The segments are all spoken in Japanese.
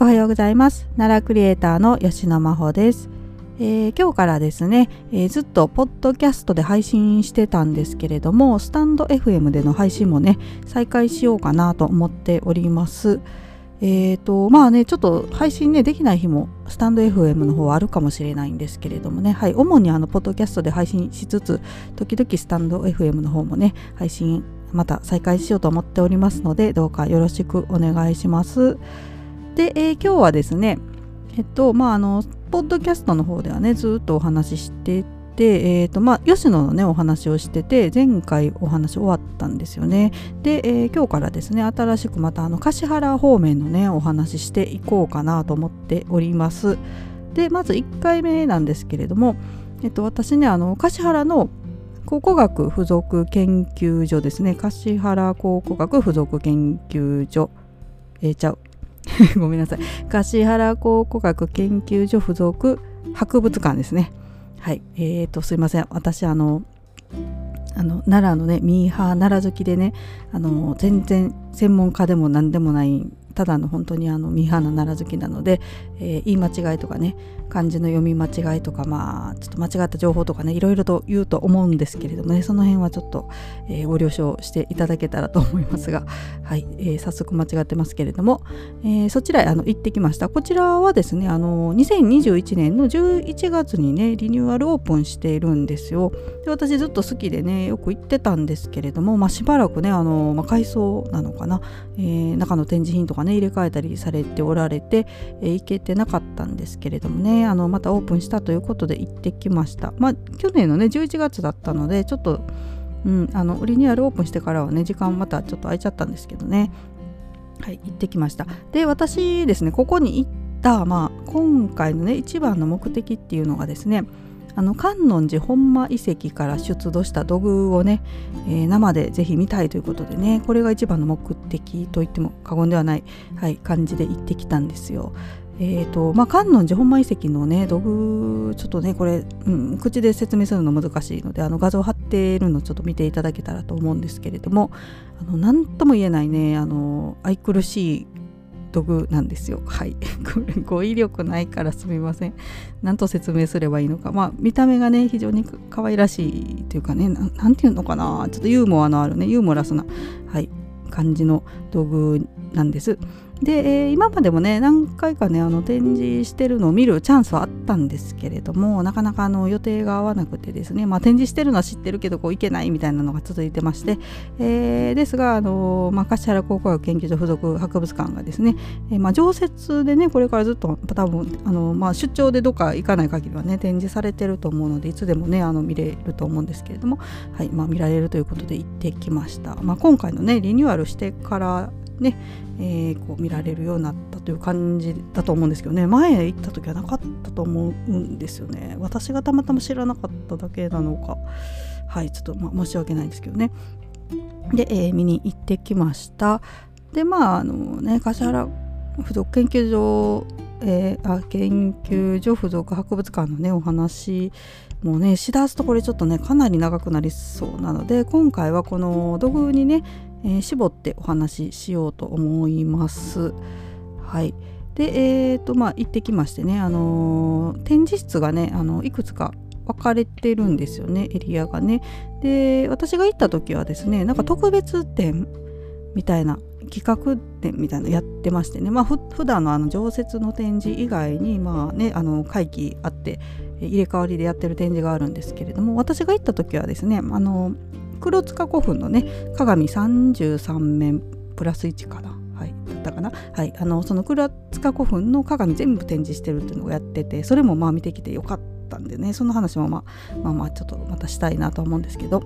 おはようございます。奈良クリエイターの吉野真帆です、えー、今日からですね、えー、ずっとポッドキャストで配信してたんですけれどもスタンド FM での配信もね再開しようかなと思っております。えーとまあねちょっと配信ねできない日もスタンド FM の方はあるかもしれないんですけれどもね。はい主にあのポッドキャストで配信しつつ時々スタンド FM の方もね配信また再開しようと思っておりますのでどうかよろしくお願いします。で、えー、今日はですね、えっと、まあ、あの、ポッドキャストの方ではね、ずっとお話ししてて、えーとまあ、吉野のねお話をしてて前回お話終わったんですよね。で、えー、今日からですね新しくまたあの橿原方面のねお話ししていこうかなと思っております。でまず1回目なんですけれども、えっと、私ねあの橿原の考古学附属研究所ですね。橿原考古学附属研究所。えー、ちゃう。ごめんなさい。橿原考古学研究所附属博物館ですね。はい。えーとすいません。私あのあの奈良のねミーハー奈良好きでねあの全然専門家でも何でもないただの本当にあのミーハーな奈良好きなので、えー、言い間違いとかね漢字の読み間違いとかまあちょっと間違った情報とかねいろいろと言うと思うんですけれどもねその辺はちょっと、えー、ご了承していただけたらと思いますが はい、えー、早速間違ってますけれども、えー、そちらへあの行ってきましたこちらはですねあの2021年の11月にねリニューアルオープンしているんですよ。で私ずっと好きでねよく行ってたんですけれども、まあ、しばらくねあの、まあ、改装なのかな、えー、中の展示品とかね入れ替えたりされておられて、えー、行けてなかったんですけれどもね。あのまたオープンしたということで行ってきました。まあ去年のね11月だったのでちょっと、うん、あのリニューアルオープンしてからはね時間またちょっと空いちゃったんですけどね。はい行ってきました。で私ですねここに行った、まあ、今回のね一番の目的っていうのがですねあの観音寺本間遺跡から出土した土偶をね、えー、生でぜひ見たいということでねこれが一番の目的と言っても過言ではない、はい、感じで行ってきたんですよ。えーとまあ、観音寺本間遺跡のね土偶ちょっとねこれ、うん、口で説明するの難しいのであの画像貼っているのちょっと見ていただけたらと思うんですけれどもあの何とも言えないねあの愛くるしい土偶なんですよ。はい。語彙力ないからすみません。何と説明すればいいのか。まあ見た目がね非常に可愛らしいというかね何て言うのかなちょっとユーモアのあるねユーモラスな、はい、感じの土偶なんです。で、えー、今までもね何回かねあの展示してるのを見るチャンスはあったんですけれどもなかなかあの予定が合わなくてですね、まあ、展示してるのは知ってるけどこう行けないみたいなのが続いてまして、えー、ですがあの、まあ、橿原考古学研究所附属博物館がですね、えー、まあ、常設でねこれからずっと多分あの、まあ、出張でどっか行かない限りはね展示されてると思うのでいつでもねあの見れると思うんですけれども、はいまあ、見られるということで行ってきました、まあ、今回のねリニューアルしてからね、えー、こう見られるようになったという感じだと思うんですけどね。前行った時はなかったと思うんですよね。私がたまたま知らなかっただけなのか。はいちょっと、まあ申し訳ないんですけどね。で、えー、見に行ってきました。でまああのね橿原附属研究所、えー、あ研究所附属博物館のねお話もうねしだすとこれちょっとねかなり長くなりそうなので今回はこの土偶にねえー、絞ってお話ししようと思います。はい、で、えーとまあ、行ってきましてね、あのー、展示室がねあのいくつか分かれてるんですよねエリアがね。で私が行った時はですねなんか特別展みたいな企画展みたいなのやってましてね、まあ、ふ普段のあの常設の展示以外に、まあね、あの会期あって入れ替わりでやってる展示があるんですけれども私が行った時はですねあの黒塚古墳のね鏡33面プラス1かな。だったかな。はいあのその黒塚古墳の鏡全部展示してるっていうのをやっててそれもまあ見てきてよかったんでねその話もまあまあまあちょっとまたしたいなと思うんですけど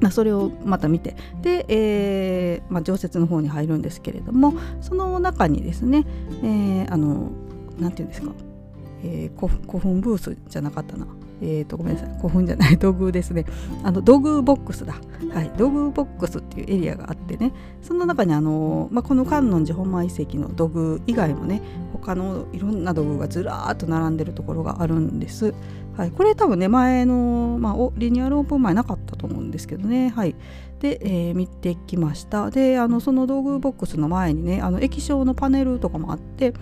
まあ、それをまた見てで、えーまあ、常設の方に入るんですけれどもその中にですね、えー、あのなんていうんですか、えー、古墳ブースじゃなかったな。えーと、ごめんなさい。古墳じゃない。土偶ですね。あの土偶ボックスだ。はい。土偶ボックスっていうエリアがあってね。その中にあの、まあ、この観音寺本間遺跡の土偶以外もね他のいろんな土偶がずらーっと並んでるところがあるんです、はい、これ多分ね前の、まあ、リニューアルオープン前なかったと思うんですけどね。はい。で、えー、見てきました。であのその道具ボックスの前にねあの液晶のパネルとかもあって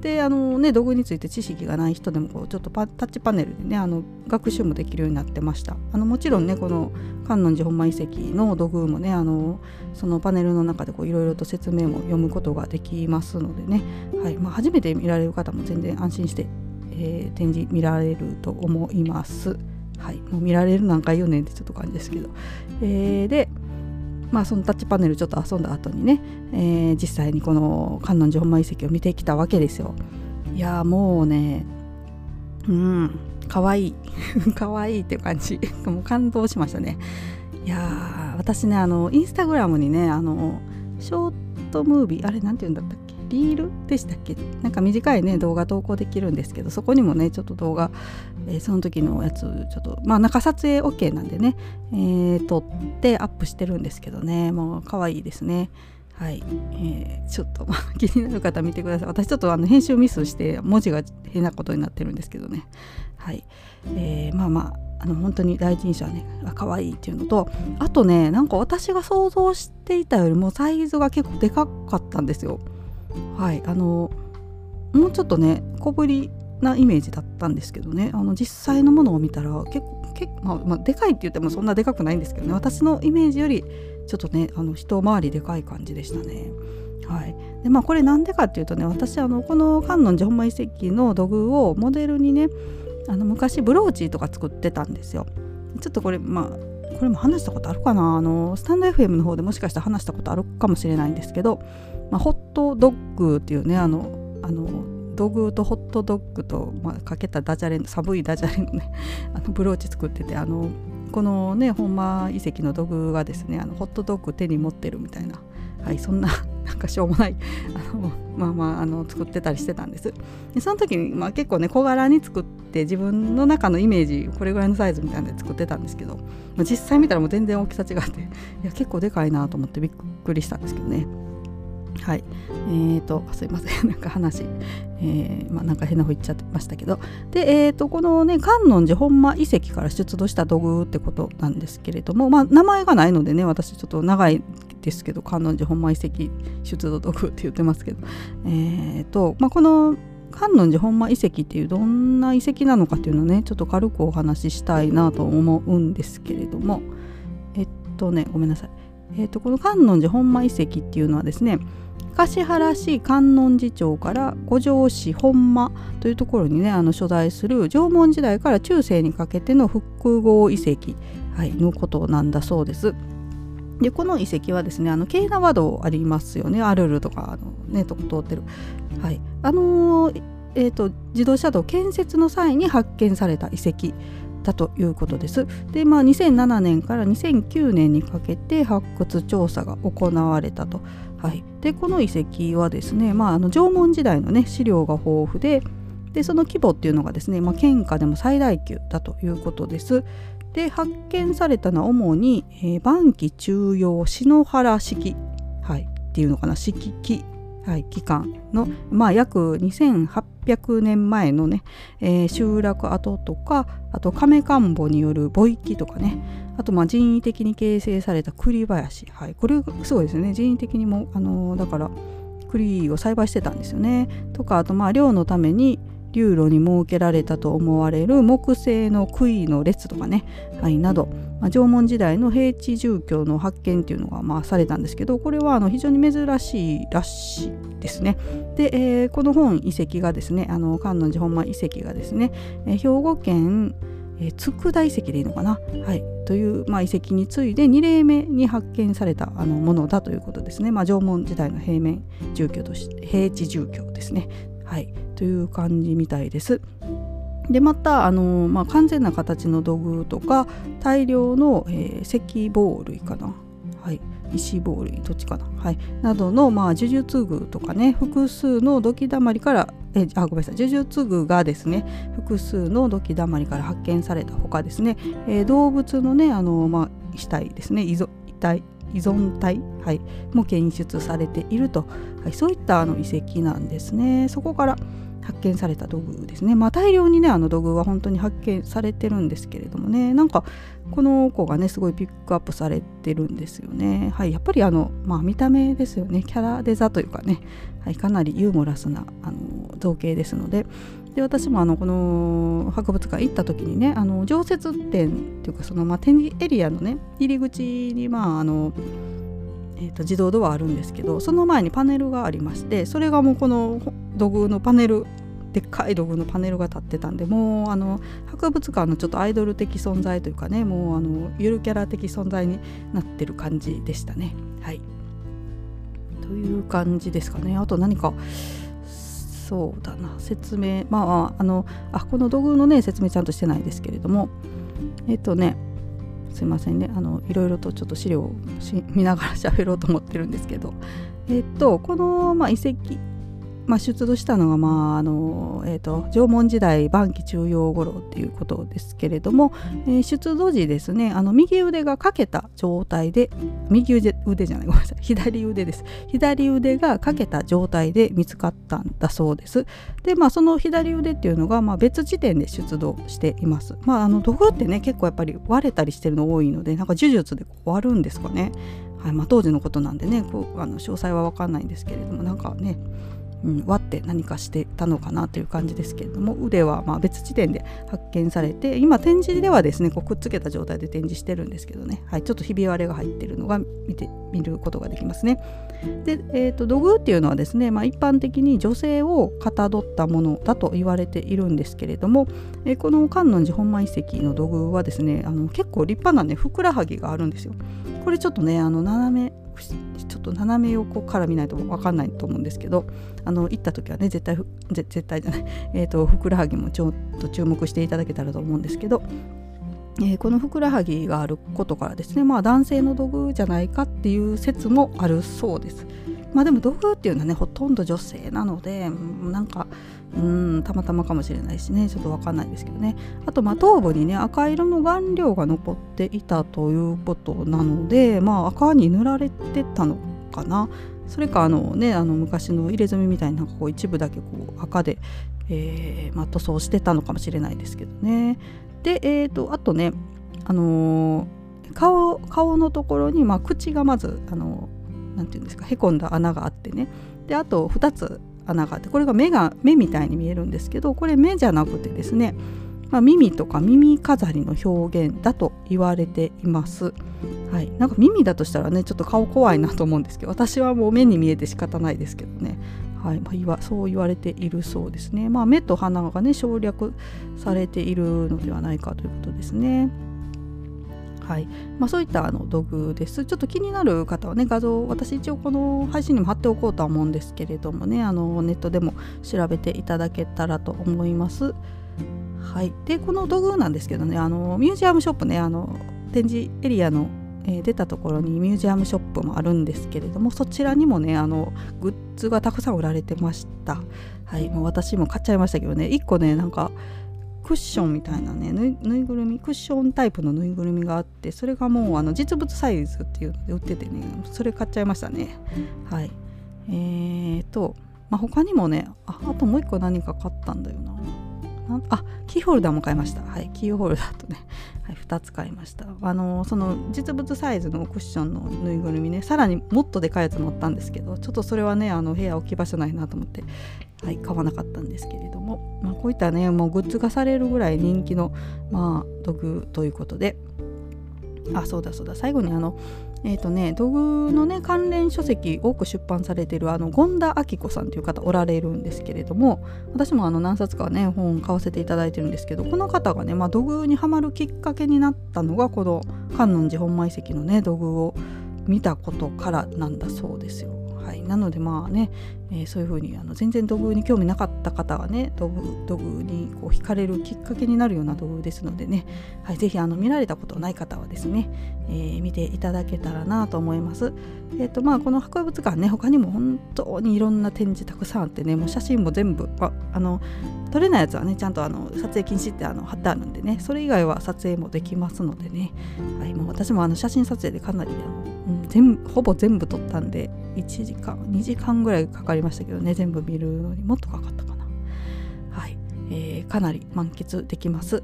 であのね道具について知識がない人でもこうちょっとタッチパネルでねあの学習もできるようになってました。あのもちろんねこの観音寺本間遺跡の土偶もねあのそのパネルの中でいろいろと説明も読むことができますのでね、はい。まあ、初めて見られる方も全然安心して、えー、展示見られると思います。はい、もう見られるなんか言うねんってちょっと感じですけど、えー、でまあ、そのタッチパネルちょっと遊んだ後にね、えー、実際にこの観音寺本間遺跡を見てきたわけですよ。いやもうねうんかわいいかわいいっていう感じ もう感動しましたね。いや私ねあのインスタグラムにねあのショートムービーあれ何て言うんだったっけ？リールでしたっけ？なんか短いね動画投稿できるんですけどそこにもねちょっと動画、えー、その時のやつちょっとまあ中撮影 OK なんでね、えー、撮ってアップしてるんですけどねもう可愛いですね。はい、えー、ちょっと、気になる方見てください。私ちょっとあの編集ミスして文字が変なことになってるんですけどね。はい、えー、まあまああの本当に第一印象はね可愛いっていうのとあとねなんか私が想像していたよりもサイズが結構でかかったんですよ。はいあのもうちょっとね小ぶりなイメージだったんですけどねあの実際のものを見たら結構結まあ、まあ、でかいって言ってもそんなでかくないんですけどね私のイメージよりちょっとねあの一回りでかい感じでしたね。はいでまあ、これなんでかっていうとね私あのこの観音寺本間遺跡の土偶をモデルにねあの昔ブローチとか作ってたんですよ。ちょっとこれまあこれも話したことあるかな？あのスタンド FM の方でもしかしたら話したことあるかもしれないんですけどまあ、ホットドッグっていうねあのあのドグとホットドッグと、まあ、かけたダジャレ寒いダジャレのね あのブローチ作っててあのこのね本間遺跡の土偶がですねあのホットドッグ手に持ってるみたいな、はい、そんな なんかしょうもないあのまあまああの作ってたりしてたんです。でその時に、まあ、結構ね小柄に作って自分の中のイメージこれぐらいのサイズみたいなので作ってたんですけど、まあ、実際見たらもう全然大きさ違っていや結構でかいなと思ってびっくりしたんですけどね。はい。えーと、すいません。なんか話、えー、まあ、なんか変な方言っちゃってましたけど。で、えーと、このね、観音寺本間遺跡から出土した土偶ってことなんですけれども、まあ、名前がないのでね、私ちょっと長いですけど、観音寺本間遺跡出土土偶って言ってますけど、えーと、まあ、この観音寺本間遺跡っていうどんな遺跡なのかっていうのをね、ちょっと軽くお話ししたいなと思うんですけれども、えっとね、ごめんなさい。えーと、この観音寺本間遺跡っていうのはですね橿原市観音寺町から五条市本間というところにねあの所在する縄文時代から中世にかけての複合遺跡、はい、のことなんだそうです。でこの遺跡はですねあの京奈和道ありますよねアルルとかあの、ね、と通ってる。はい、あのー、えーと自動車道建設の際に発見された遺跡だということです。で、まあ、2007年から2009年にかけて発掘調査が行われたと。はい、でこの遺跡はですね、まあ、あの縄文時代の、ね、資料が豊富ででその規模っていうのがですね、まあ、県下でも最大級だということです。で発見されたのは主に、えー、晩期中央篠原式、はい、っていうのかな式期はい、期間の、まあ、約2800年前のね、えー、集落跡とかあと亀かんぼによる墓域とかねあとまあ人為的に形成された栗林、はい、これすごいですね。人為的にもあのー、だから栗を栽培してたんですよね。とかあとまあ漁のために流路に設けられたと思われる木製の杭の列とかね、はい、など、まあ、縄文時代の平地住居の発見っていうのがまあされたんですけどこれはあの非常に珍しいらしいですね。で、えー、この本遺跡がですねあの観音寺本間遺跡がですね、えー、兵庫県えー、佃遺跡でいいのかな、はい、という、まあ、遺跡に次いで2例目に発見されたあのものだということですね、まあ、縄文時代の平面住居として平地住居ですね。はい、という感じみたいです。でまたあの、まあ、完全な形の土偶とか大量の、えー、石棒類かな、はい、石ボールどっちかな、はい、などの、まあ、呪術具とかね複数の土器だまりからえあごめんなさい。呪術具がですね複数の土器だまりから発見されたほかですね、えー、動物のねあの、まあ、死体ですね。遺体依存体、はい、も検出されていると、はい、そういったあの遺跡なんですね。そこから発見された土偶ですね、まあ、大量にねあの土偶は本当に発見されてるんですけれどもね。なんかこの子がねすごいピックアップされてるんですよね。はいやっぱりあの、まあ、見た目ですよね。キャラデザというかね、はい、かなりユーモラスなあの造形ですので。で私もあのこの博物館行った時にねあの常設展っていうかその、まあ、展示エリアのね入り口にまああのえーと、自動ドアあるんですけどその前にパネルがありましてそれがもうこの土偶のパネルでっかい土偶のパネルが立ってたんでもうあの博物館のちょっとアイドル的存在というかねもうあのゆるキャラ的存在になってる感じでしたね。はいという感じですかね。あと何かそうだな説明まああのあこの土偶のね説明ちゃんとしてないですけれどもえっ、とねすいませんね。あのいろいろとちょっと資料を見ながら喋ろうと思ってるんですけど。えっとこの、まあ、遺跡まあ、出土したのが、まああのえーと、縄文時代晩期中庸頃っていうことですけれども、えー、出土時ですねあの右腕がかけた状態で右腕腕じゃないごめんなさい左腕です。左腕がかけた状態で見つかったんだそうです。でまあその左腕っていうのが、まあ、別時点で出土しています。まああの土偶ってね結構やっぱり割れたりしてるの多いのでなんか呪術で割るんですかね。はいまあ、当時のことなんでねこうあの詳細は分かんないんですけれどもなんかねうん、割って何かしてたのかなという感じですけれども腕はま別地点で発見されて今展示ではですねこうくっつけた状態で展示してるんですけどね、はい、ちょっとひび割れが入ってるのが見て見ることができますね。で、えーと、土偶っていうのはですね、まあ、一般的に女性をかたどったものだと言われているんですけれども、えー、この観音寺本間遺跡の土偶はですねあの結構立派なねふくらはぎがあるんですよ。これちょっとねあの斜めちょっと斜め横から見ないと分かんないと思うんですけどあの行った時はね絶対絶対じゃない、えーと、ふくらはぎもちょっと注目していただけたらと思うんですけど、えー、このふくらはぎがあることからですねまあ男性の土偶じゃないかっていう説もあるそうです。まあでも土偶っていうのはねほとんど女性なのでなんかうんたまたまかもしれないしね。ちょっと分かんないですけどね。あとまあ頭部にね赤色の顔料が残っていたということなのでまあ赤に塗られてたのかな。それかあのねあの昔の入れ墨みたいになんかこう一部だけこう赤で、えーまあ、塗装してたのかもしれないですけどね。でえーと、あとねあのー、顔顔のところに、まあ、口がまずあのー、て言うんですかへこんだ穴があってね。であと2つ穴があってこれが目が目みたいに見えるんですけどこれ目じゃなくてですね、まあ、耳とか耳飾りの表現だと言われています。はい、なんか耳だとしたらねちょっと顔怖いなと思うんですけど私はもう目に見えて仕方ないですけどね、はいまあ、言わそう言われているそうですね。まあ、目と鼻がね省略されているのではないかということですね。はいまあ、そういったあの道具です。ちょっと気になる方はね、画像、私一応この配信にも貼っておこうとは思うんですけれどもね、あのネットでも調べていただけたらと思います。はい、でこの道具なんですけどねあのミュージアムショップねあの展示エリアの、えー、出たところにミュージアムショップもあるんですけれどもそちらにもねあのグッズがたくさん売られてました。はい、もう私も買っちゃいましたけどね1個ねなんかクッションみたいなねぬいぐるみクッションタイプのぬいぐるみがあってそれがもうあの実物サイズっていうので売っててねそれ買っちゃいましたね。はい。えーと、まあ、他にもねああともう一個何か買ったんだよな。あキーホルダーも買いました。はいキーホルダーとね、はい、2つ買いました。あのその実物サイズのクッションのぬいぐるみねさらにもっとでかいやつもあったんですけどちょっとそれはねあの部屋置き場所ないなと思ってはい、買わなかったんですけれども、まあ、こういったねもうグッズ化されるぐらい人気の、まあ、道具ということで。あそうだそうだ。最後にあのえっ、ー、とね土偶のね関連書籍多く出版されているあの権田明子さんという方おられるんですけれども私もあの何冊かね本買わせていただいているんですけどこの方がね、まあ、土偶にはまるきっかけになったのがこの観音寺本間遺跡のね土偶を見たことからなんだそうですよ。はい、なのでまあね、えー、そういうふうにあの全然土偶に興味なかった方はね土偶土偶にこう惹かれるきっかけになるような土偶ですのでね、はい、ぜひあの見られたことない方はですね、えー、見ていただけたらなと思います。えーとまあ、この博物館ね他にも本当にいろんな展示たくさんあってねもう写真も全部ああの撮れないやつはねちゃんとあの撮影禁止ってあの貼ってあるんでねそれ以外は撮影もできますのでね、はい、もう私もあの写真撮影でかなりあの、うん、全ほぼ全部撮ったんで1時間2時間ぐらいかかりりましたけどね全部見るのにもっとかかったかなはい、えー、かなり満喫できます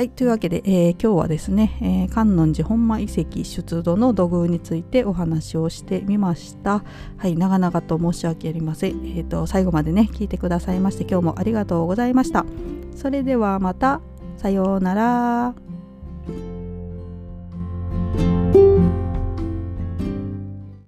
はい、というわけで、えー、今日はですね、えー、観音寺本間遺跡出土の土偶についてお話をしてみました。はい、長々と申し訳ありません。えっ、ー、と、最後までね、聞いてくださいまして、今日もありがとうございました。それではまた、さようなら。